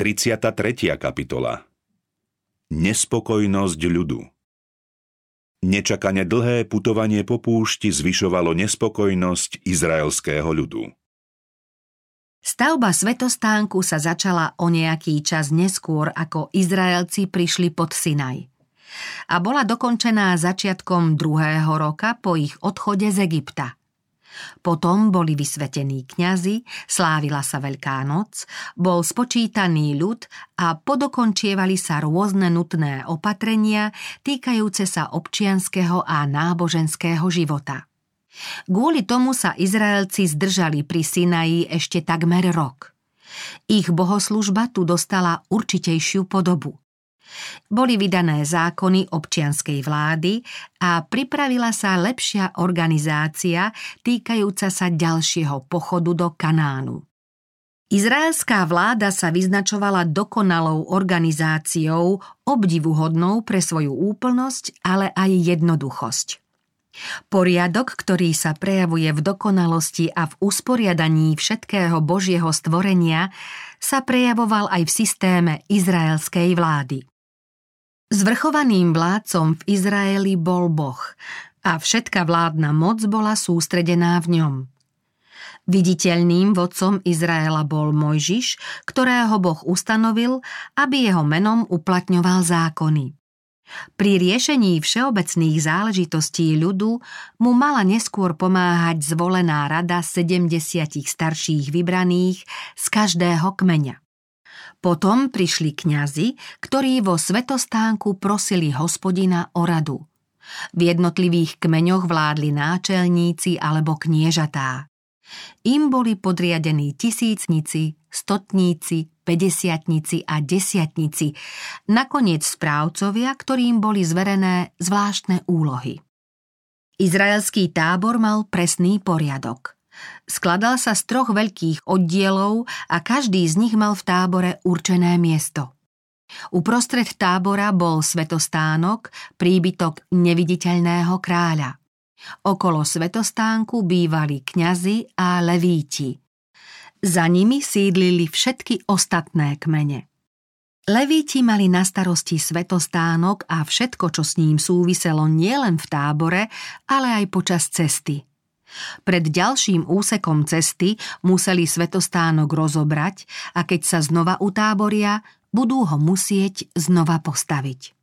33. kapitola Nespokojnosť ľudu Nečakane dlhé putovanie po púšti zvyšovalo nespokojnosť izraelského ľudu. Stavba svetostánku sa začala o nejaký čas neskôr, ako Izraelci prišli pod Sinaj. A bola dokončená začiatkom druhého roka po ich odchode z Egypta – potom boli vysvetení kňazi, slávila sa Veľká noc, bol spočítaný ľud a podokončievali sa rôzne nutné opatrenia týkajúce sa občianského a náboženského života. Kvôli tomu sa Izraelci zdržali pri Sinaji ešte takmer rok. Ich bohoslužba tu dostala určitejšiu podobu. Boli vydané zákony občianskej vlády a pripravila sa lepšia organizácia týkajúca sa ďalšieho pochodu do Kanánu. Izraelská vláda sa vyznačovala dokonalou organizáciou, obdivuhodnou pre svoju úplnosť, ale aj jednoduchosť. Poriadok, ktorý sa prejavuje v dokonalosti a v usporiadaní všetkého Božieho stvorenia, sa prejavoval aj v systéme izraelskej vlády. Zvrchovaným vládcom v Izraeli bol Boh a všetka vládna moc bola sústredená v ňom. Viditeľným vodcom Izraela bol Mojžiš, ktorého Boh ustanovil, aby jeho menom uplatňoval zákony. Pri riešení všeobecných záležitostí ľudu mu mala neskôr pomáhať zvolená rada 70 starších vybraných z každého kmeňa. Potom prišli kňazi, ktorí vo svetostánku prosili hospodina o radu. V jednotlivých kmeňoch vládli náčelníci alebo kniežatá. Im boli podriadení tisícnici, stotníci, pedesiatnici a desiatnici, nakoniec správcovia, ktorým boli zverené zvláštne úlohy. Izraelský tábor mal presný poriadok – Skladal sa z troch veľkých oddielov a každý z nich mal v tábore určené miesto. Uprostred tábora bol svetostánok, príbytok neviditeľného kráľa. Okolo svetostánku bývali kňazi a levíti. Za nimi sídlili všetky ostatné kmene. Levíti mali na starosti svetostánok a všetko, čo s ním súviselo nielen v tábore, ale aj počas cesty – pred ďalším úsekom cesty museli svetostánok rozobrať a keď sa znova utáboria, budú ho musieť znova postaviť.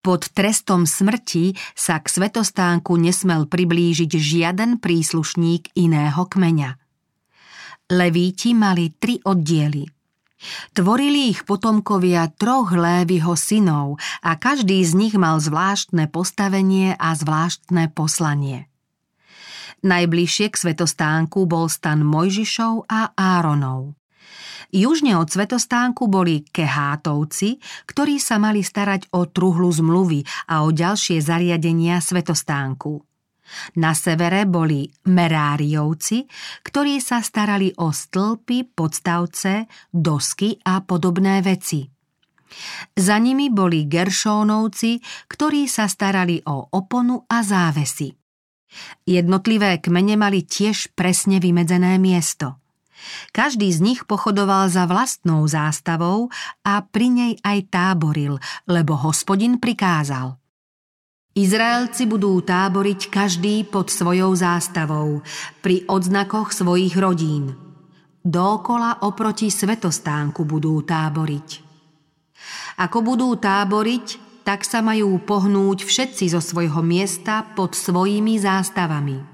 Pod trestom smrti sa k svetostánku nesmel priblížiť žiaden príslušník iného kmeňa. Levíti mali tri oddiely. Tvorili ich potomkovia troch Lévyho synov a každý z nich mal zvláštne postavenie a zvláštne poslanie. Najbližšie k svetostánku bol stan Mojžišov a Áronov. Južne od svetostánku boli Kehátovci, ktorí sa mali starať o truhlu zmluvy a o ďalšie zariadenia svetostánku. Na severe boli Meráriovci, ktorí sa starali o stĺpy, podstavce, dosky a podobné veci. Za nimi boli Geršónovci, ktorí sa starali o oponu a závesy. Jednotlivé kmene mali tiež presne vymedzené miesto. Každý z nich pochodoval za vlastnou zástavou a pri nej aj táboril, lebo hospodin prikázal. Izraelci budú táboriť každý pod svojou zástavou, pri odznakoch svojich rodín. Dookola oproti svetostánku budú táboriť. Ako budú táboriť, tak sa majú pohnúť všetci zo svojho miesta pod svojimi zástavami.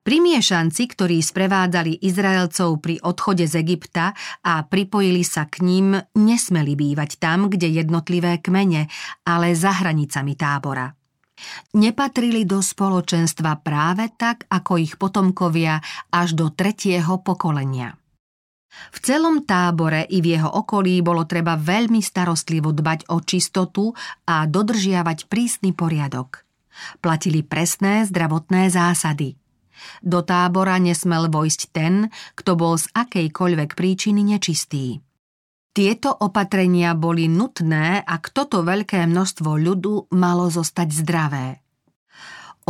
Primiešanci, ktorí sprevádzali Izraelcov pri odchode z Egypta a pripojili sa k ním, nesmeli bývať tam, kde jednotlivé kmene, ale za hranicami tábora. Nepatrili do spoločenstva práve tak, ako ich potomkovia až do tretieho pokolenia. V celom tábore i v jeho okolí bolo treba veľmi starostlivo dbať o čistotu a dodržiavať prísny poriadok. Platili presné zdravotné zásady. Do tábora nesmel vojsť ten, kto bol z akejkoľvek príčiny nečistý. Tieto opatrenia boli nutné, ak toto veľké množstvo ľudu malo zostať zdravé.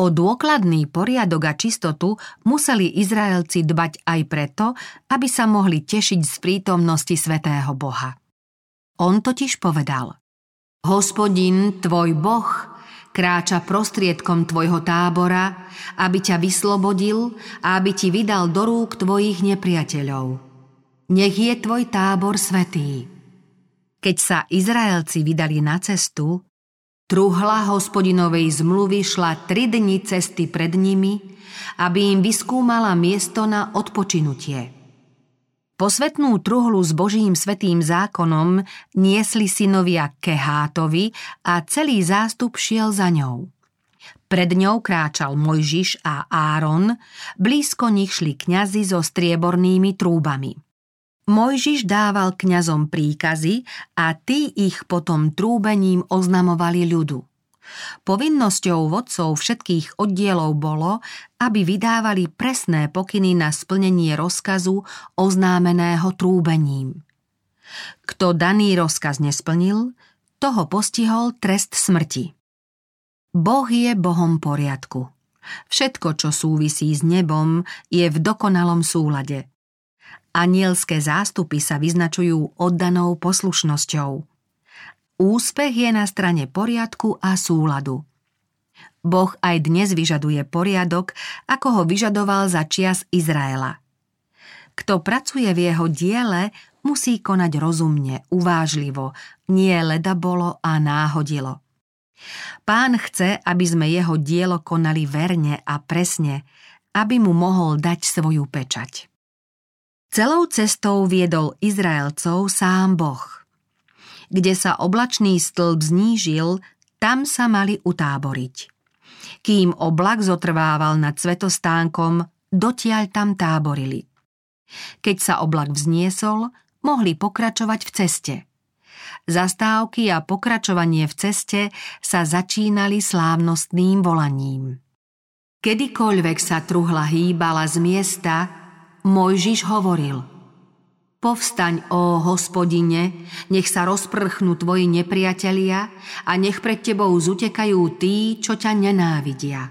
O dôkladný poriadok a čistotu museli Izraelci dbať aj preto, aby sa mohli tešiť z prítomnosti svätého Boha. On totiž povedal Hospodin, tvoj Boh, kráča prostriedkom tvojho tábora, aby ťa vyslobodil a aby ti vydal do rúk tvojich nepriateľov. Nech je tvoj tábor svetý. Keď sa Izraelci vydali na cestu, Truhla hospodinovej zmluvy šla tri dni cesty pred nimi, aby im vyskúmala miesto na odpočinutie. Posvetnú truhlu s Božím svetým zákonom niesli synovia Kehátovi a celý zástup šiel za ňou. Pred ňou kráčal Mojžiš a Áron, blízko nich šli kňazi so striebornými trúbami. Mojžiš dával kňazom príkazy a tí ich potom trúbením oznamovali ľudu. Povinnosťou vodcov všetkých oddielov bolo, aby vydávali presné pokyny na splnenie rozkazu oznámeného trúbením. Kto daný rozkaz nesplnil, toho postihol trest smrti. Boh je Bohom poriadku. Všetko, čo súvisí s nebom, je v dokonalom súlade. Anielské zástupy sa vyznačujú oddanou poslušnosťou. Úspech je na strane poriadku a súladu. Boh aj dnes vyžaduje poriadok, ako ho vyžadoval za čias Izraela. Kto pracuje v jeho diele, musí konať rozumne, uvážlivo, nie leda bolo a náhodilo. Pán chce, aby sme jeho dielo konali verne a presne, aby mu mohol dať svoju pečať. Celou cestou viedol Izraelcov sám Boh. Kde sa oblačný stĺp znížil, tam sa mali utáboriť. Kým oblak zotrvával nad svetostánkom, dotiaľ tam táborili. Keď sa oblak vzniesol, mohli pokračovať v ceste. Zastávky a pokračovanie v ceste sa začínali slávnostným volaním. Kedykoľvek sa truhla hýbala z miesta, Mojžiš hovoril Povstaň, ó hospodine, nech sa rozprchnú tvoji nepriatelia a nech pred tebou zutekajú tí, čo ťa nenávidia.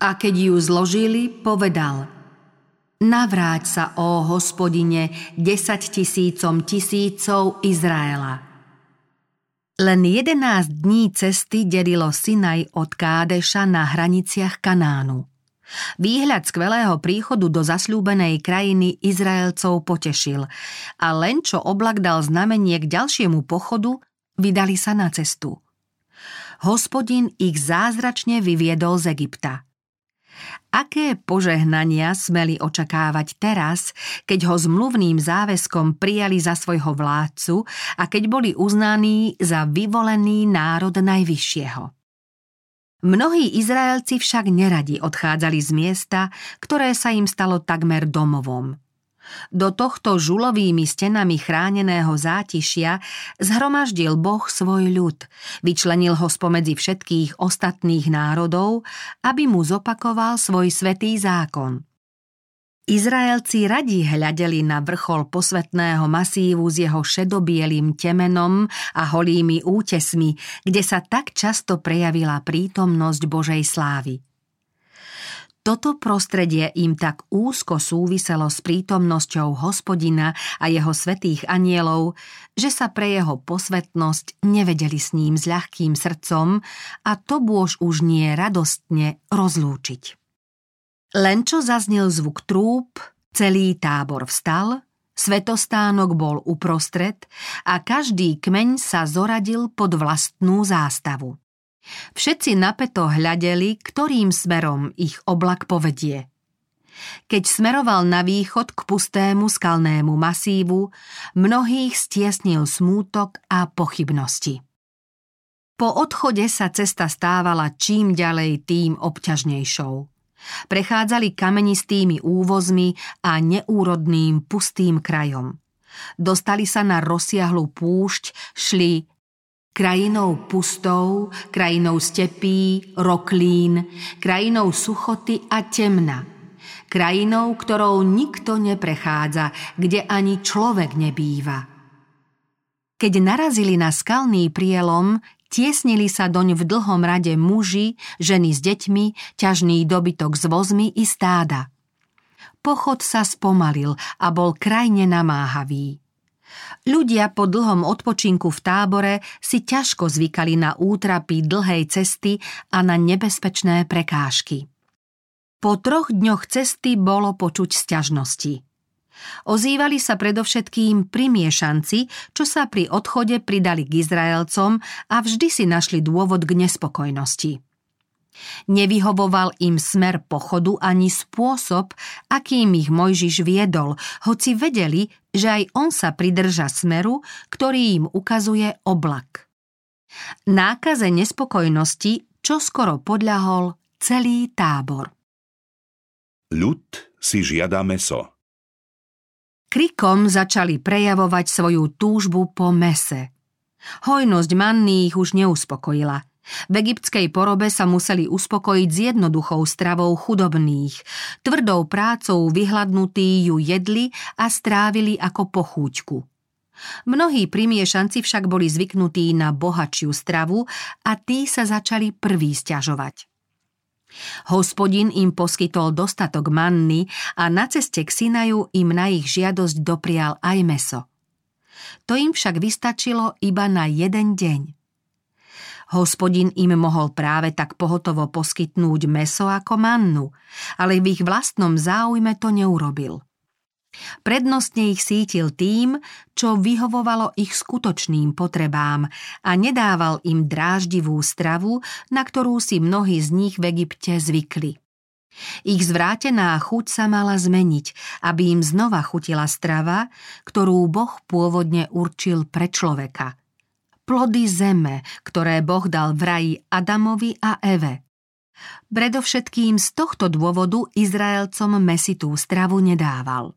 A keď ju zložili, povedal Navráť sa, ó hospodine, desať tisícom tisícov Izraela. Len jedenáct dní cesty delilo Sinaj od Kádeša na hraniciach Kanánu. Výhľad skvelého príchodu do zasľúbenej krajiny Izraelcov potešil a len čo oblak dal znamenie k ďalšiemu pochodu, vydali sa na cestu. Hospodin ich zázračne vyviedol z Egypta. Aké požehnania smeli očakávať teraz, keď ho zmluvným záväzkom prijali za svojho vládcu a keď boli uznaní za vyvolený národ Najvyššieho? Mnohí Izraelci však neradi odchádzali z miesta, ktoré sa im stalo takmer domovom. Do tohto žulovými stenami chráneného zátišia zhromaždil Boh svoj ľud, vyčlenil ho spomedzi všetkých ostatných národov, aby mu zopakoval svoj svetý zákon. Izraelci radi hľadeli na vrchol posvetného masívu s jeho šedobielým temenom a holými útesmi, kde sa tak často prejavila prítomnosť Božej slávy. Toto prostredie im tak úzko súviselo s prítomnosťou hospodina a jeho svetých anielov, že sa pre jeho posvetnosť nevedeli s ním s ľahkým srdcom a to bôž už nie radostne rozlúčiť. Len čo zaznel zvuk trúb, celý tábor vstal, svetostánok bol uprostred a každý kmeň sa zoradil pod vlastnú zástavu. Všetci napeto hľadeli, ktorým smerom ich oblak povedie. Keď smeroval na východ k pustému skalnému masívu, mnohých stiesnil smútok a pochybnosti. Po odchode sa cesta stávala čím ďalej tým obťažnejšou. Prechádzali kamenistými úvozmi a neúrodným pustým krajom. Dostali sa na rozsiahlu púšť, šli krajinou pustou, krajinou stepí, roklín, krajinou suchoty a temna. Krajinou, ktorou nikto neprechádza, kde ani človek nebýva. Keď narazili na skalný prielom, Tiesnili sa doň v dlhom rade muži, ženy s deťmi, ťažný dobytok s vozmi i stáda. Pochod sa spomalil a bol krajne namáhavý. Ľudia po dlhom odpočinku v tábore si ťažko zvykali na útrapy dlhej cesty a na nebezpečné prekážky. Po troch dňoch cesty bolo počuť sťažnosti. Ozývali sa predovšetkým primiešanci, čo sa pri odchode pridali k Izraelcom a vždy si našli dôvod k nespokojnosti. Nevyhovoval im smer pochodu ani spôsob, akým ich Mojžiš viedol, hoci vedeli, že aj on sa pridrža smeru, ktorý im ukazuje oblak. Nákaze nespokojnosti čo skoro podľahol celý tábor. Ľud si žiada meso. Krikom začali prejavovať svoju túžbu po mese. Hojnosť manný ich už neuspokojila. V egyptskej porobe sa museli uspokojiť s jednoduchou stravou chudobných. Tvrdou prácou vyhladnutí ju jedli a strávili ako pochúťku. Mnohí primiešanci však boli zvyknutí na bohačiu stravu a tí sa začali prví stiažovať. Hospodin im poskytol dostatok manny a na ceste k Sinaju im na ich žiadosť doprial aj meso. To im však vystačilo iba na jeden deň. Hospodin im mohol práve tak pohotovo poskytnúť meso ako mannu, ale v ich vlastnom záujme to neurobil – Prednostne ich sítil tým, čo vyhovovalo ich skutočným potrebám a nedával im dráždivú stravu, na ktorú si mnohí z nich v Egypte zvykli. Ich zvrátená chuť sa mala zmeniť, aby im znova chutila strava, ktorú Boh pôvodne určil pre človeka. Plody zeme, ktoré Boh dal v raji Adamovi a Eve. Predovšetkým z tohto dôvodu Izraelcom mesitú stravu nedával.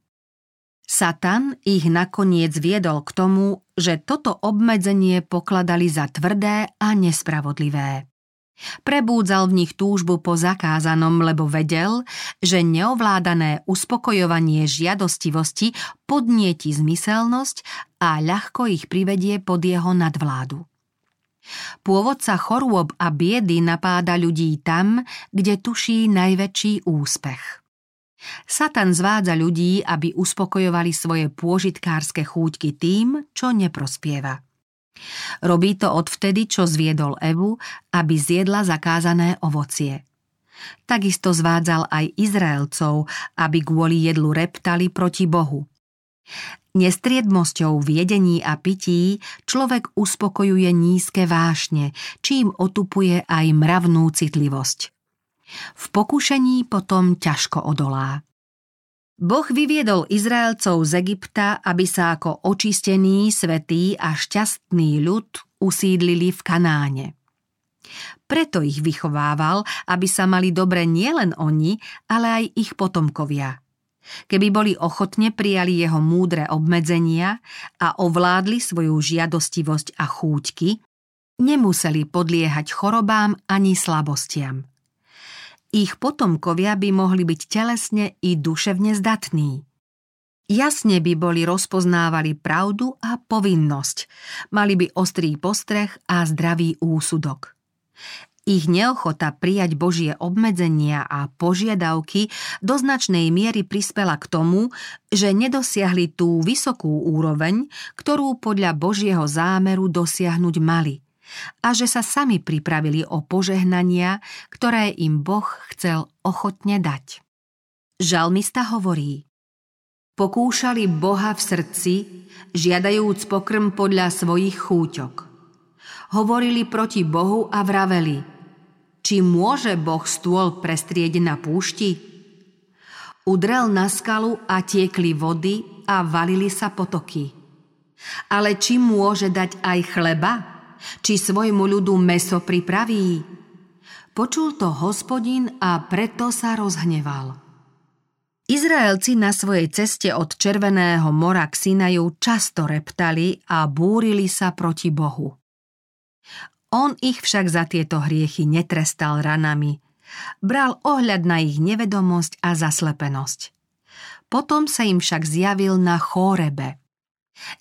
Satan ich nakoniec viedol k tomu, že toto obmedzenie pokladali za tvrdé a nespravodlivé. Prebúdzal v nich túžbu po zakázanom, lebo vedel, že neovládané uspokojovanie žiadostivosti podnieti zmyselnosť a ľahko ich privedie pod jeho nadvládu. Pôvodca chorôb a biedy napáda ľudí tam, kde tuší najväčší úspech. Satan zvádza ľudí, aby uspokojovali svoje pôžitkárske chúťky tým, čo neprospieva. Robí to odvtedy, čo zviedol Evu, aby zjedla zakázané ovocie. Takisto zvádzal aj Izraelcov, aby kvôli jedlu reptali proti Bohu. Nestriedmosťou v jedení a pití človek uspokojuje nízke vášne, čím otupuje aj mravnú citlivosť. V pokušení potom ťažko odolá. Boh vyviedol Izraelcov z Egypta, aby sa ako očistený, svetý a šťastný ľud usídlili v Kanáne. Preto ich vychovával, aby sa mali dobre nielen oni, ale aj ich potomkovia. Keby boli ochotne prijali jeho múdre obmedzenia a ovládli svoju žiadostivosť a chúťky, nemuseli podliehať chorobám ani slabostiam ich potomkovia by mohli byť telesne i duševne zdatní. Jasne by boli rozpoznávali pravdu a povinnosť, mali by ostrý postreh a zdravý úsudok. Ich neochota prijať Božie obmedzenia a požiadavky do značnej miery prispela k tomu, že nedosiahli tú vysokú úroveň, ktorú podľa Božieho zámeru dosiahnuť mali – a že sa sami pripravili o požehnania, ktoré im Boh chcel ochotne dať. Žalmista hovorí Pokúšali Boha v srdci, žiadajúc pokrm podľa svojich chúťok. Hovorili proti Bohu a vraveli Či môže Boh stôl prestrieť na púšti? Udrel na skalu a tiekli vody a valili sa potoky. Ale či môže dať aj chleba? Či svojmu ľudu meso pripraví. Počul to hospodin a preto sa rozhneval. Izraelci na svojej ceste od Červeného mora k Sinaju často reptali a búrili sa proti Bohu. On ich však za tieto hriechy netrestal ranami. Bral ohľad na ich nevedomosť a zaslepenosť. Potom sa im však zjavil na Chórebe –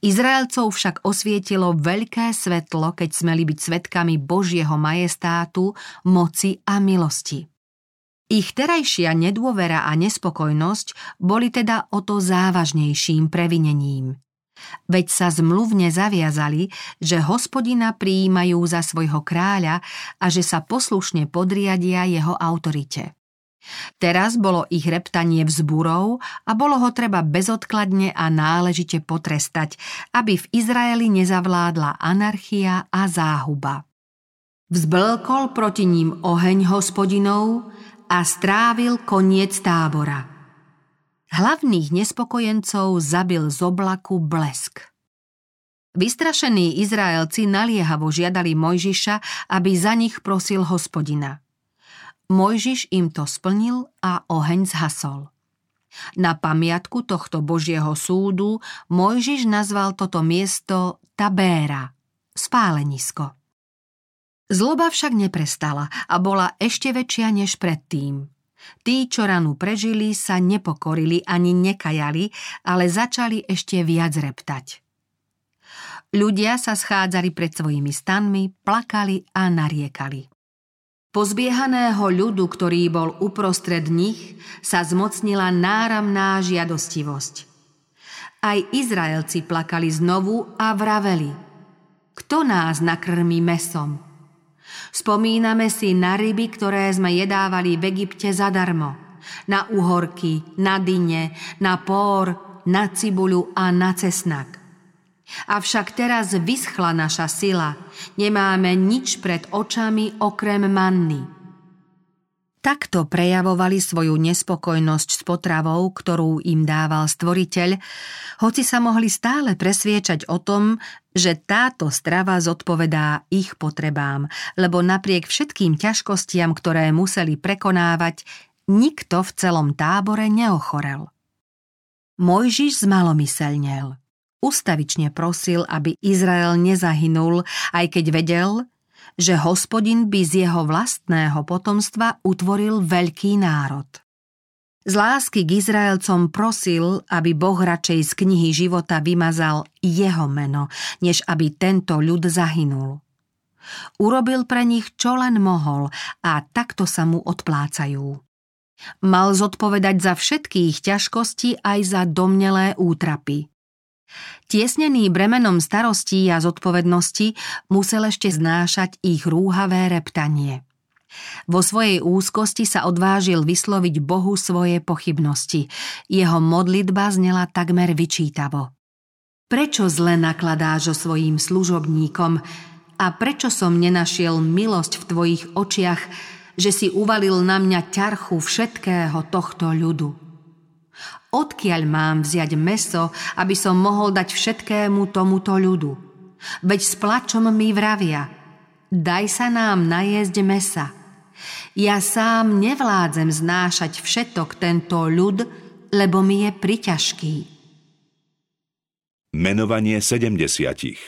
Izraelcov však osvietilo veľké svetlo, keď smeli byť svetkami Božieho majestátu, moci a milosti. Ich terajšia nedôvera a nespokojnosť boli teda o to závažnejším previnením. Veď sa zmluvne zaviazali, že hospodina prijímajú za svojho kráľa a že sa poslušne podriadia jeho autorite. Teraz bolo ich reptanie vzburou a bolo ho treba bezodkladne a náležite potrestať, aby v Izraeli nezavládla anarchia a záhuba. Vzblkol proti ním oheň hospodinov a strávil koniec tábora. Hlavných nespokojencov zabil z oblaku blesk. Vystrašení Izraelci naliehavo žiadali Mojžiša, aby za nich prosil hospodina. Mojžiš im to splnil a oheň zhasol. Na pamiatku tohto Božieho súdu Mojžiš nazval toto miesto Tabéra, spálenisko. Zloba však neprestala a bola ešte väčšia než predtým. Tí, čo ranu prežili, sa nepokorili ani nekajali, ale začali ešte viac reptať. Ľudia sa schádzali pred svojimi stanmi, plakali a nariekali. Pozbiehaného ľudu, ktorý bol uprostred nich, sa zmocnila náramná žiadostivosť. Aj Izraelci plakali znovu a vraveli. Kto nás nakrmí mesom? Spomíname si na ryby, ktoré sme jedávali v Egypte zadarmo. Na uhorky, na dyne, na pór, na cibuľu a na cesnak. Avšak teraz vyschla naša sila. Nemáme nič pred očami okrem manny. Takto prejavovali svoju nespokojnosť s potravou, ktorú im dával stvoriteľ, hoci sa mohli stále presviečať o tom, že táto strava zodpovedá ich potrebám, lebo napriek všetkým ťažkostiam, ktoré museli prekonávať, nikto v celom tábore neochorel. Mojžiš zmalomyselnel. Ustavične prosil, aby Izrael nezahynul, aj keď vedel, že hospodin by z jeho vlastného potomstva utvoril veľký národ. Z lásky k Izraelcom prosil, aby Boh radšej z knihy života vymazal jeho meno, než aby tento ľud zahynul. Urobil pre nich, čo len mohol a takto sa mu odplácajú. Mal zodpovedať za všetkých ťažkostí aj za domnelé útrapy. Tiesnený bremenom starostí a zodpovednosti musel ešte znášať ich rúhavé reptanie. Vo svojej úzkosti sa odvážil vysloviť Bohu svoje pochybnosti. Jeho modlitba znela takmer vyčítavo. Prečo zle nakladáš o svojim služobníkom a prečo som nenašiel milosť v tvojich očiach, že si uvalil na mňa ťarchu všetkého tohto ľudu? Odkiaľ mám vziať meso, aby som mohol dať všetkému tomuto ľudu? Veď s plačom mi vravia, daj sa nám najesť mesa. Ja sám nevládzem znášať všetok tento ľud, lebo mi je priťažký. Menovanie sedemdesiatich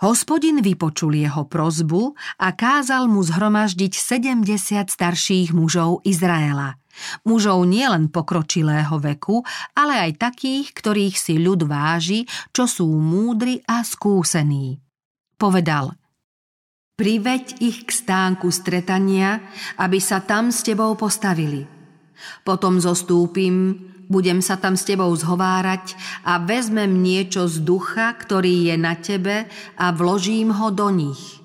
Hospodin vypočul jeho prozbu a kázal mu zhromaždiť sedemdesiat starších mužov Izraela – Mužov nielen pokročilého veku, ale aj takých, ktorých si ľud váži, čo sú múdri a skúsení. Povedal, priveď ich k stánku stretania, aby sa tam s tebou postavili. Potom zostúpim, budem sa tam s tebou zhovárať a vezmem niečo z ducha, ktorý je na tebe a vložím ho do nich.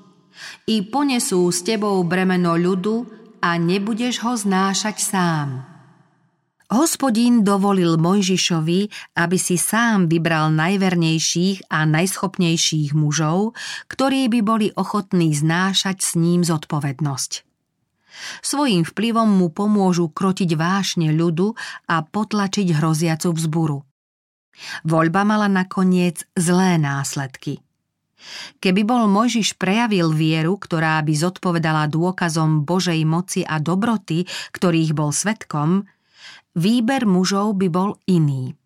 I ponesú s tebou bremeno ľudu, a nebudeš ho znášať sám. Hospodín dovolil Mojžišovi, aby si sám vybral najvernejších a najschopnejších mužov, ktorí by boli ochotní znášať s ním zodpovednosť. Svojím vplyvom mu pomôžu krotiť vášne ľudu a potlačiť hroziacu vzburu. Voľba mala nakoniec zlé následky – Keby bol Mojžiš prejavil vieru, ktorá by zodpovedala dôkazom Božej moci a dobroty, ktorých bol svetkom, výber mužov by bol iný.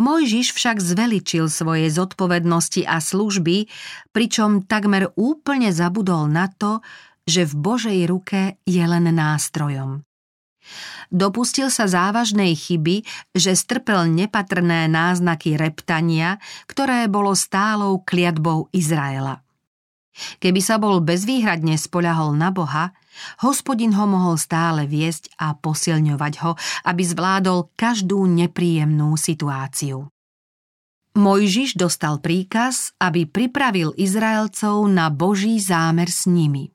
Mojžiš však zveličil svoje zodpovednosti a služby, pričom takmer úplne zabudol na to, že v Božej ruke je len nástrojom. Dopustil sa závažnej chyby, že strpel nepatrné náznaky reptania, ktoré bolo stálou kliatbou Izraela. Keby sa bol bezvýhradne spoľahol na Boha, hospodin ho mohol stále viesť a posilňovať ho, aby zvládol každú nepríjemnú situáciu. Mojžiš dostal príkaz, aby pripravil Izraelcov na Boží zámer s nimi.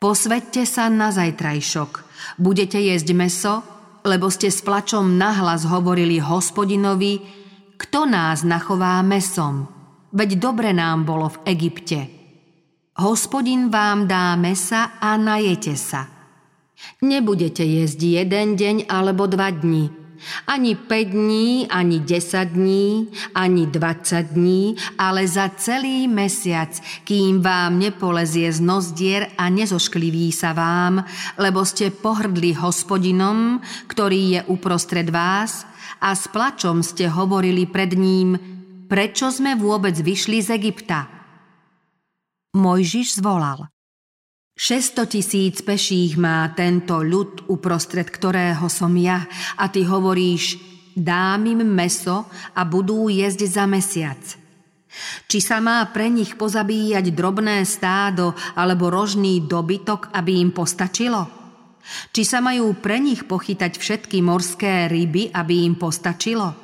Posvedte sa na zajtrajšok. Budete jesť meso, lebo ste s plačom nahlas hovorili hospodinovi, kto nás nachová mesom, veď dobre nám bolo v Egypte. Hospodin vám dá mesa a najete sa. Nebudete jesť jeden deň alebo dva dni, ani 5 dní, ani 10 dní, ani 20 dní, ale za celý mesiac, kým vám nepolezie z nozdier a nezoškliví sa vám, lebo ste pohrdli hospodinom, ktorý je uprostred vás a s plačom ste hovorili pred ním, prečo sme vôbec vyšli z Egypta. Mojžiš zvolal. 600 tisíc peších má tento ľud, uprostred ktorého som ja, a ty hovoríš, dám im meso a budú jesť za mesiac. Či sa má pre nich pozabíjať drobné stádo alebo rožný dobytok, aby im postačilo? Či sa majú pre nich pochytať všetky morské ryby, aby im postačilo?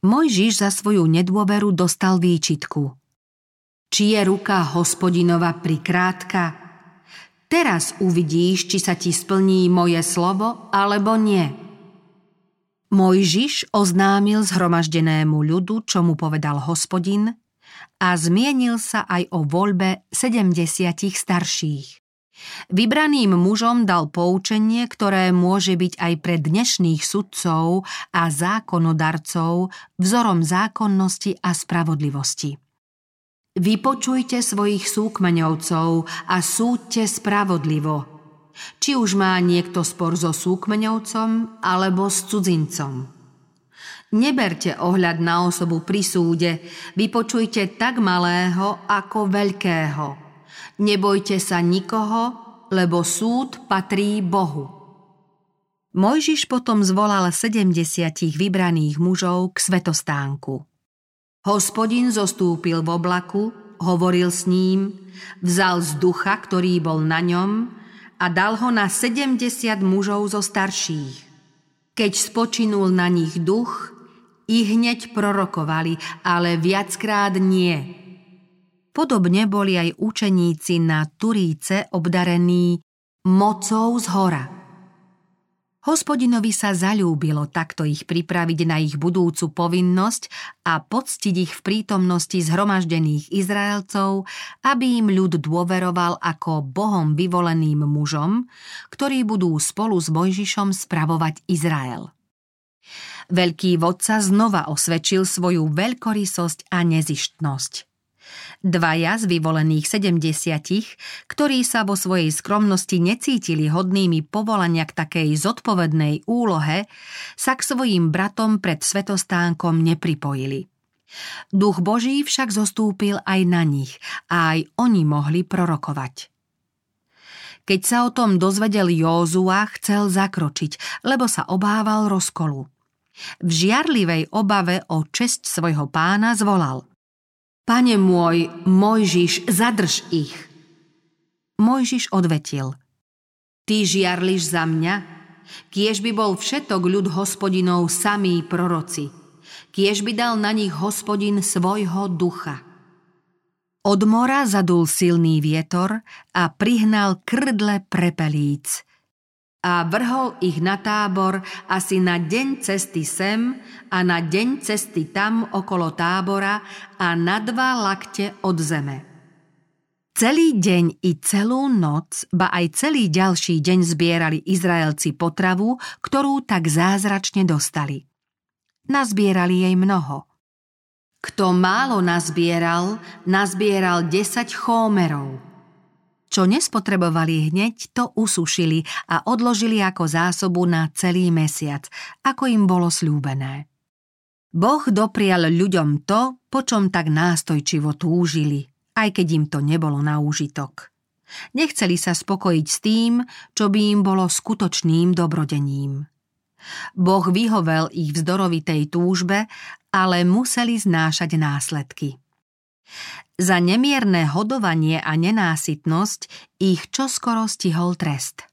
Mojžiš za svoju nedôveru dostal výčitku. Či je ruka hospodinova prikrátka, Teraz uvidíš, či sa ti splní moje slovo alebo nie. Mojžiš oznámil zhromaždenému ľudu, čo mu povedal hospodin a zmienil sa aj o voľbe sedemdesiatich starších. Vybraným mužom dal poučenie, ktoré môže byť aj pre dnešných sudcov a zákonodarcov vzorom zákonnosti a spravodlivosti. Vypočujte svojich súkmeňovcov a súďte spravodlivo. Či už má niekto spor so súkmeňovcom alebo s cudzincom. Neberte ohľad na osobu pri súde, vypočujte tak malého ako veľkého. Nebojte sa nikoho, lebo súd patrí Bohu. Mojžiš potom zvolal sedemdesiatich vybraných mužov k svetostánku. Hospodin zostúpil v oblaku, hovoril s ním, vzal z ducha, ktorý bol na ňom a dal ho na sedemdesiat mužov zo starších. Keď spočinul na nich duch, i hneď prorokovali, ale viackrát nie. Podobne boli aj učeníci na Turíce obdarení mocou z hora – Hospodinovi sa zalúbilo takto ich pripraviť na ich budúcu povinnosť a poctiť ich v prítomnosti zhromaždených Izraelcov, aby im ľud dôveroval ako Bohom vyvoleným mužom, ktorí budú spolu s Mojžišom spravovať Izrael. Veľký vodca znova osvedčil svoju veľkorysosť a nezištnosť – Dvaja z vyvolených sedemdesiatich, ktorí sa vo svojej skromnosti necítili hodnými povolania k takej zodpovednej úlohe, sa k svojim bratom pred svetostánkom nepripojili. Duch Boží však zostúpil aj na nich a aj oni mohli prorokovať. Keď sa o tom dozvedel Józua, chcel zakročiť, lebo sa obával rozkolu. V žiarlivej obave o česť svojho pána zvolal. Pane môj, Mojžiš, zadrž ich. Mojžiš odvetil. Ty žiarliš za mňa? Kiež by bol všetok ľud hospodinov samí proroci. Kiež by dal na nich hospodin svojho ducha. Od mora zadul silný vietor a prihnal krdle prepelíc – a vrhol ich na tábor asi na deň cesty sem a na deň cesty tam okolo tábora a na dva lakte od zeme. Celý deň i celú noc, ba aj celý ďalší deň zbierali Izraelci potravu, ktorú tak zázračne dostali. Nazbierali jej mnoho. Kto málo nazbieral, nazbieral 10 chómerov – čo nespotrebovali hneď, to usušili a odložili ako zásobu na celý mesiac, ako im bolo slúbené. Boh doprial ľuďom to, po čom tak nástojčivo túžili, aj keď im to nebolo na úžitok. Nechceli sa spokojiť s tým, čo by im bolo skutočným dobrodením. Boh vyhovel ich vzdorovitej túžbe, ale museli znášať následky. Za nemierne hodovanie a nenásytnosť ich čoskoro stihol trest.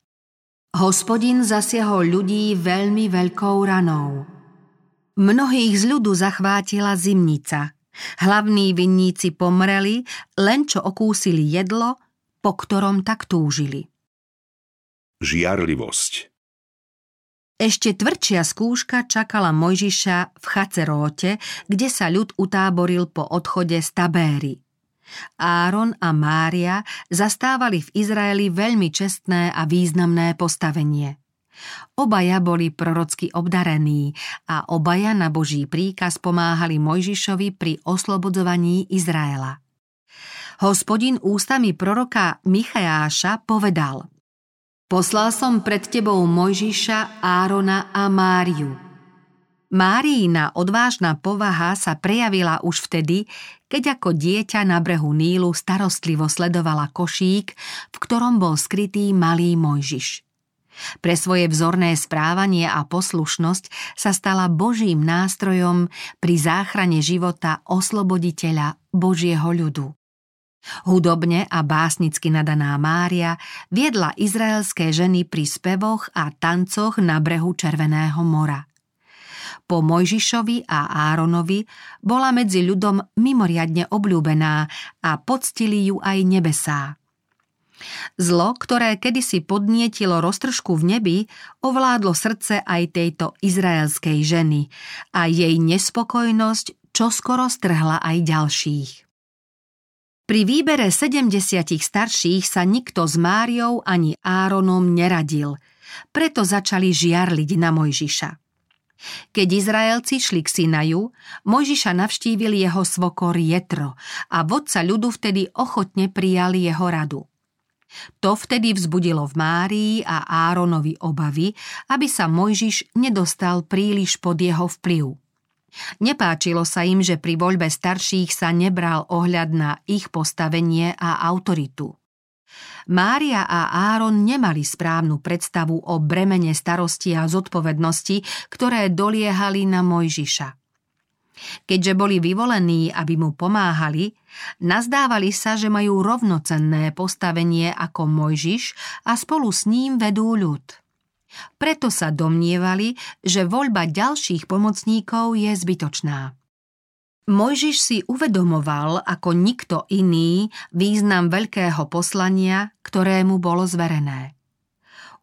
Hospodin zasiahol ľudí veľmi veľkou ranou. Mnohých z ľudu zachvátila zimnica. Hlavní vinníci pomreli, len čo okúsili jedlo, po ktorom tak túžili. Žiarlivosť ešte tvrdšia skúška čakala Mojžiša v Chaceróte, kde sa ľud utáboril po odchode z Tabéry. Áron a Mária zastávali v Izraeli veľmi čestné a významné postavenie. Obaja boli prorocky obdarení a obaja na Boží príkaz pomáhali Mojžišovi pri oslobodzovaní Izraela. Hospodin ústami proroka Michajáša povedal – Poslal som pred tebou Mojžiša, Árona a Máriu. Máriina odvážna povaha sa prejavila už vtedy, keď ako dieťa na brehu Nílu starostlivo sledovala košík, v ktorom bol skrytý malý Mojžiš. Pre svoje vzorné správanie a poslušnosť sa stala Božím nástrojom pri záchrane života osloboditeľa Božieho ľudu. Hudobne a básnicky nadaná Mária viedla izraelské ženy pri spevoch a tancoch na brehu Červeného mora. Po Mojžišovi a Áronovi bola medzi ľudom mimoriadne obľúbená a poctili ju aj nebesá. Zlo, ktoré kedysi podnietilo roztržku v nebi, ovládlo srdce aj tejto izraelskej ženy a jej nespokojnosť čoskoro strhla aj ďalších. Pri výbere 70 starších sa nikto s Máriou ani Áronom neradil, preto začali žiarliť na Mojžiša. Keď Izraelci šli k Sinaju, Mojžiša navštívil jeho svokor Jetro a vodca ľudu vtedy ochotne prijali jeho radu. To vtedy vzbudilo v Márii a Áronovi obavy, aby sa Mojžiš nedostal príliš pod jeho vplyv. Nepáčilo sa im, že pri voľbe starších sa nebral ohľad na ich postavenie a autoritu. Mária a Áron nemali správnu predstavu o bremene starosti a zodpovednosti, ktoré doliehali na Mojžiša. Keďže boli vyvolení, aby mu pomáhali, nazdávali sa, že majú rovnocenné postavenie ako Mojžiš a spolu s ním vedú ľud. Preto sa domnievali, že voľba ďalších pomocníkov je zbytočná. Mojžiš si uvedomoval ako nikto iný význam veľkého poslania, ktorému bolo zverené.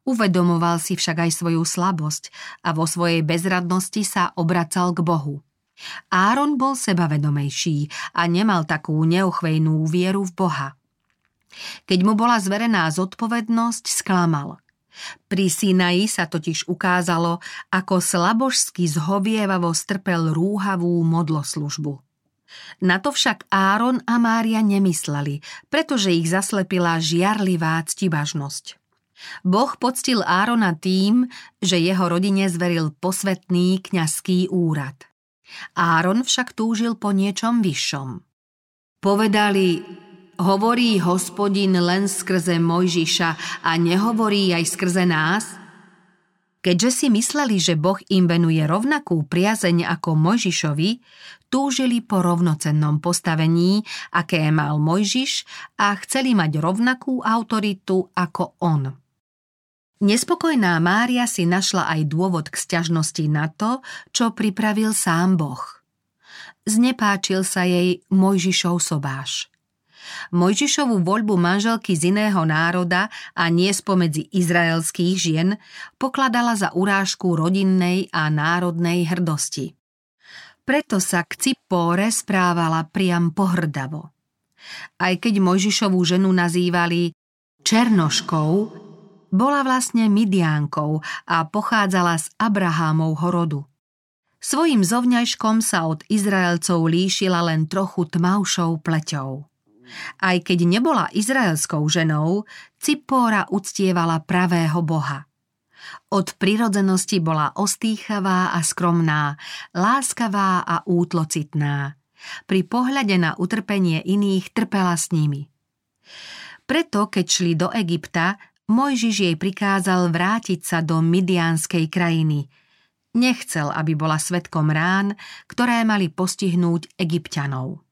Uvedomoval si však aj svoju slabosť a vo svojej bezradnosti sa obracal k Bohu. Áron bol sebavedomejší a nemal takú neochvejnú vieru v Boha. Keď mu bola zverená zodpovednosť, sklamal. Pri Sinaji sa totiž ukázalo, ako slabožsky zhovievavo strpel rúhavú modloslužbu. Na to však Áron a Mária nemysleli, pretože ich zaslepila žiarlivá ctibažnosť. Boh poctil Árona tým, že jeho rodine zveril posvetný kňazský úrad. Áron však túžil po niečom vyššom. Povedali, Hovorí hospodin len skrze Mojžiša a nehovorí aj skrze nás? Keďže si mysleli, že Boh im venuje rovnakú priazeň ako Mojžišovi, túžili po rovnocennom postavení, aké mal Mojžiš a chceli mať rovnakú autoritu ako on. Nespokojná Mária si našla aj dôvod k sťažnosti na to, čo pripravil sám Boh. Znepáčil sa jej Mojžišov sobáš – Mojžišovú voľbu manželky z iného národa a nie spomedzi izraelských žien pokladala za urážku rodinnej a národnej hrdosti. Preto sa k Cipóre správala priam pohrdavo. Aj keď Mojžišovú ženu nazývali Černoškou, bola vlastne Midiánkou a pochádzala z Abrahámovho rodu. Svojim zovňajškom sa od Izraelcov líšila len trochu tmavšou pleťou. Aj keď nebola izraelskou ženou, Cipóra uctievala pravého boha. Od prirodzenosti bola ostýchavá a skromná, láskavá a útlocitná. Pri pohľade na utrpenie iných trpela s nimi. Preto, keď šli do Egypta, Mojžiš jej prikázal vrátiť sa do Midianskej krajiny. Nechcel, aby bola svetkom rán, ktoré mali postihnúť egyptianov.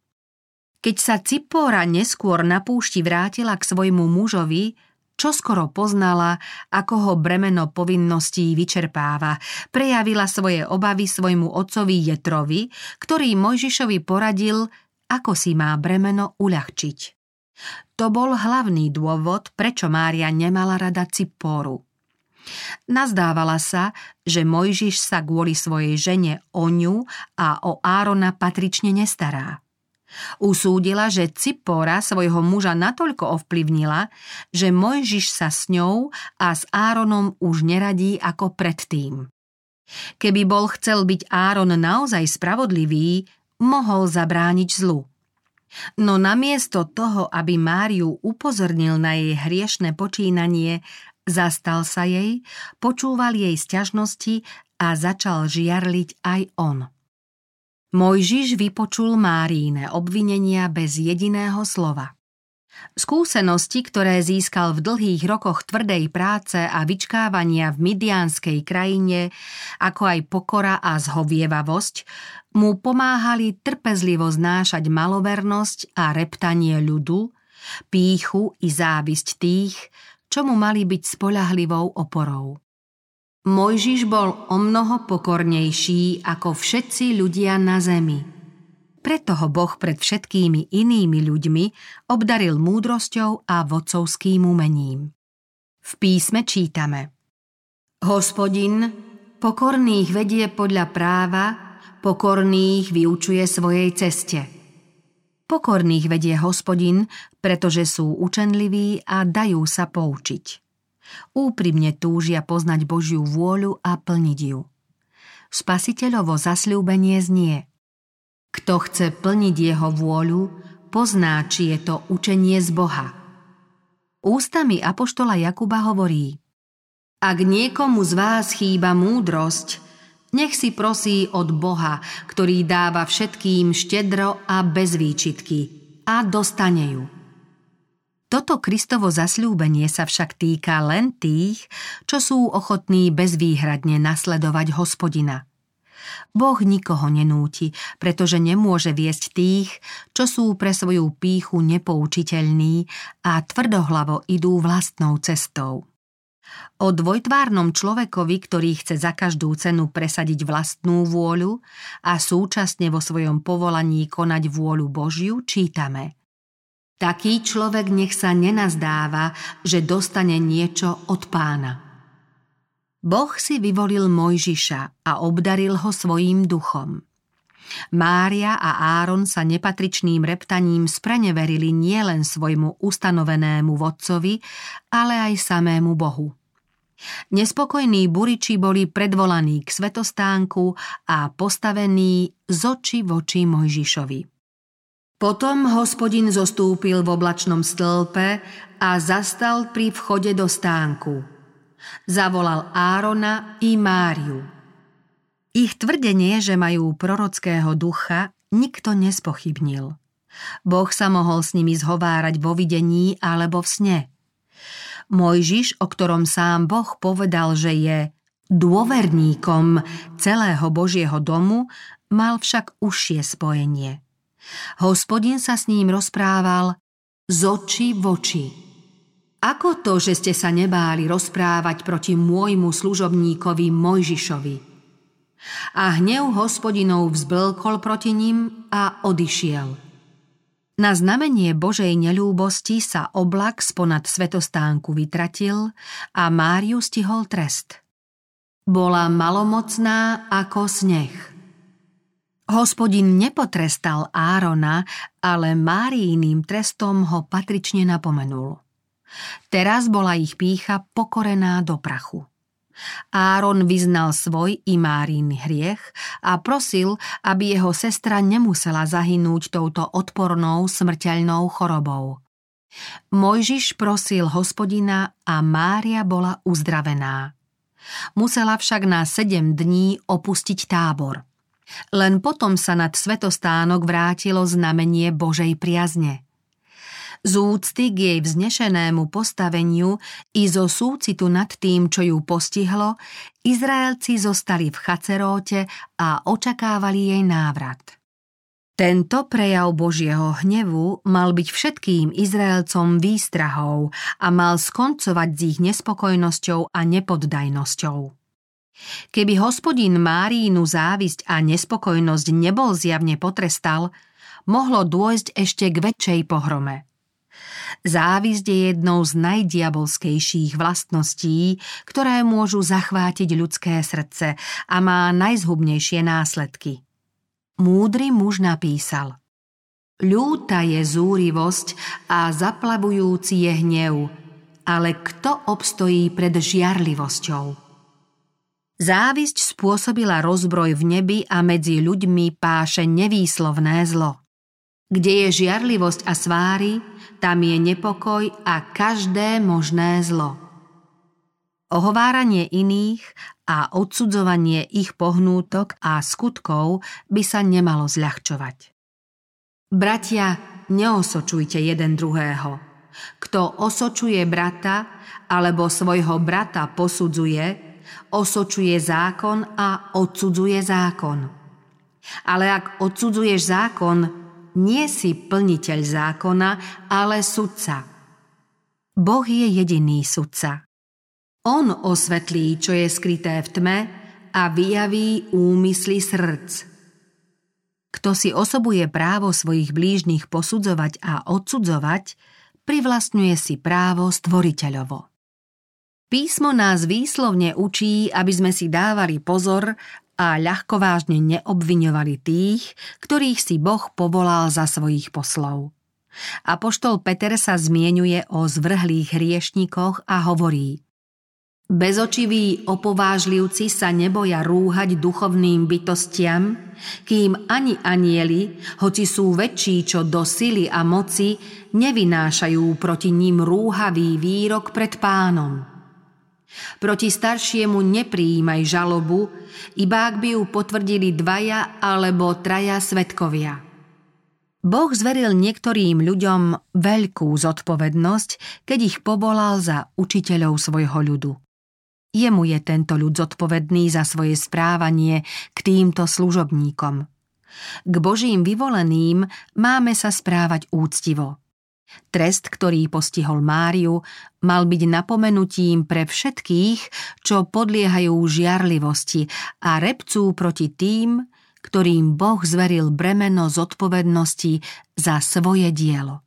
Keď sa Cipóra neskôr na púšti vrátila k svojmu mužovi, čo skoro poznala, ako ho bremeno povinností vyčerpáva. Prejavila svoje obavy svojmu otcovi Jetrovi, ktorý Mojžišovi poradil, ako si má bremeno uľahčiť. To bol hlavný dôvod, prečo Mária nemala rada Ciporu. Nazdávala sa, že Mojžiš sa kvôli svojej žene o ňu a o Árona patrične nestará. Usúdila, že Cipora svojho muža natoľko ovplyvnila, že Mojžiš sa s ňou a s Áronom už neradí ako predtým. Keby bol chcel byť Áron naozaj spravodlivý, mohol zabrániť zlu. No namiesto toho, aby Máriu upozornil na jej hriešne počínanie, zastal sa jej, počúval jej sťažnosti a začal žiarliť aj on. Mojžiš vypočul Máríne obvinenia bez jediného slova. Skúsenosti, ktoré získal v dlhých rokoch tvrdej práce a vyčkávania v midianskej krajine, ako aj pokora a zhovievavosť, mu pomáhali trpezlivo znášať malovernosť a reptanie ľudu, píchu i závisť tých, čo mu mali byť spolahlivou oporou. Mojžiš bol o mnoho pokornejší ako všetci ľudia na zemi. Preto ho Boh pred všetkými inými ľuďmi obdaril múdrosťou a vodcovským umením. V písme čítame Hospodin pokorných vedie podľa práva, pokorných vyučuje svojej ceste. Pokorných vedie hospodin, pretože sú učenliví a dajú sa poučiť. Úprimne túžia poznať Božiu vôľu a plniť ju. Spasiteľovo zasľúbenie znie – kto chce plniť jeho vôľu, pozná, či je to učenie z Boha. Ústami Apoštola Jakuba hovorí Ak niekomu z vás chýba múdrosť, nech si prosí od Boha, ktorý dáva všetkým štedro a bez výčitky a dostane ju. Toto Kristovo zasľúbenie sa však týka len tých, čo sú ochotní bezvýhradne nasledovať hospodina – Boh nikoho nenúti, pretože nemôže viesť tých, čo sú pre svoju píchu nepoučiteľní a tvrdohlavo idú vlastnou cestou. O dvojtvárnom človekovi, ktorý chce za každú cenu presadiť vlastnú vôľu a súčasne vo svojom povolaní konať vôľu Božiu, čítame. Taký človek nech sa nenazdáva, že dostane niečo od pána. Boh si vyvolil Mojžiša a obdaril ho svojím duchom. Mária a Áron sa nepatričným reptaním spreneverili nielen svojmu ustanovenému vodcovi, ale aj samému Bohu. Nespokojní buriči boli predvolaní k svetostánku a postavení z oči voči Mojžišovi. Potom hospodin zostúpil v oblačnom stĺpe a zastal pri vchode do stánku – Zavolal Árona i Máriu. Ich tvrdenie, že majú prorockého ducha, nikto nespochybnil. Boh sa mohol s nimi zhovárať vo videní alebo v sne. Mojžiš, o ktorom sám Boh povedal, že je dôverníkom celého Božieho domu, mal však užšie spojenie. Hospodin sa s ním rozprával z očí v oči. Ako to, že ste sa nebáli rozprávať proti môjmu služobníkovi Mojžišovi? A hnev hospodinov vzblkol proti ním a odišiel. Na znamenie Božej nelúbosti sa oblak sponad svetostánku vytratil a Máriu stihol trest. Bola malomocná ako sneh. Hospodin nepotrestal Árona, ale Máriiným trestom ho patrične napomenul. Teraz bola ich pícha pokorená do prachu. Áron vyznal svoj i Márin hriech a prosil, aby jeho sestra nemusela zahynúť touto odpornou smrteľnou chorobou. Mojžiš prosil hospodina a Mária bola uzdravená. Musela však na sedem dní opustiť tábor. Len potom sa nad svetostánok vrátilo znamenie Božej priazne – Z úcty k jej vznešenému postaveniu i zo súcitu nad tým, čo ju postihlo, Izraelci zostali v Chaceróte a očakávali jej návrat. Tento prejav Božieho hnevu mal byť všetkým Izraelcom výstrahou a mal skoncovať s ich nespokojnosťou a nepoddajnosťou. Keby hospodín Márínu závisť a nespokojnosť nebol zjavne potrestal, mohlo dôjsť ešte k väčšej pohrome. Závisť je jednou z najdiabolskejších vlastností, ktoré môžu zachvátiť ľudské srdce a má najzhubnejšie následky. Múdry muž napísal Ľúta je zúrivosť a zaplavujúci je hnev, ale kto obstojí pred žiarlivosťou? Závisť spôsobila rozbroj v nebi a medzi ľuďmi páše nevýslovné zlo. Kde je žiarlivosť a sváry, tam je nepokoj a každé možné zlo. Ohováranie iných a odsudzovanie ich pohnútok a skutkov by sa nemalo zľahčovať. Bratia, neosočujte jeden druhého. Kto osočuje brata alebo svojho brata posudzuje, osočuje zákon a odsudzuje zákon. Ale ak odsudzuješ zákon, nie si plniteľ zákona, ale sudca. Boh je jediný sudca. On osvetlí, čo je skryté v tme a vyjaví úmysly srdc. Kto si osobuje právo svojich blížnych posudzovať a odsudzovať, privlastňuje si právo stvoriteľovo. Písmo nás výslovne učí, aby sme si dávali pozor a ľahkovážne neobviňovali tých, ktorých si Boh povolal za svojich poslov. Apoštol Peter sa zmienuje o zvrhlých hriešnikoch a hovorí Bezočiví opovážlivci sa neboja rúhať duchovným bytostiam, kým ani anieli, hoci sú väčší čo do sily a moci, nevynášajú proti ním rúhavý výrok pred pánom. Proti staršiemu nepríjmaj žalobu, iba ak by ju potvrdili dvaja alebo traja svetkovia. Boh zveril niektorým ľuďom veľkú zodpovednosť, keď ich povolal za učiteľov svojho ľudu. Jemu je tento ľud zodpovedný za svoje správanie k týmto služobníkom. K Božím vyvoleným máme sa správať úctivo – Trest, ktorý postihol Máriu, mal byť napomenutím pre všetkých, čo podliehajú žiarlivosti a repcú proti tým, ktorým Boh zveril bremeno zodpovednosti za svoje dielo.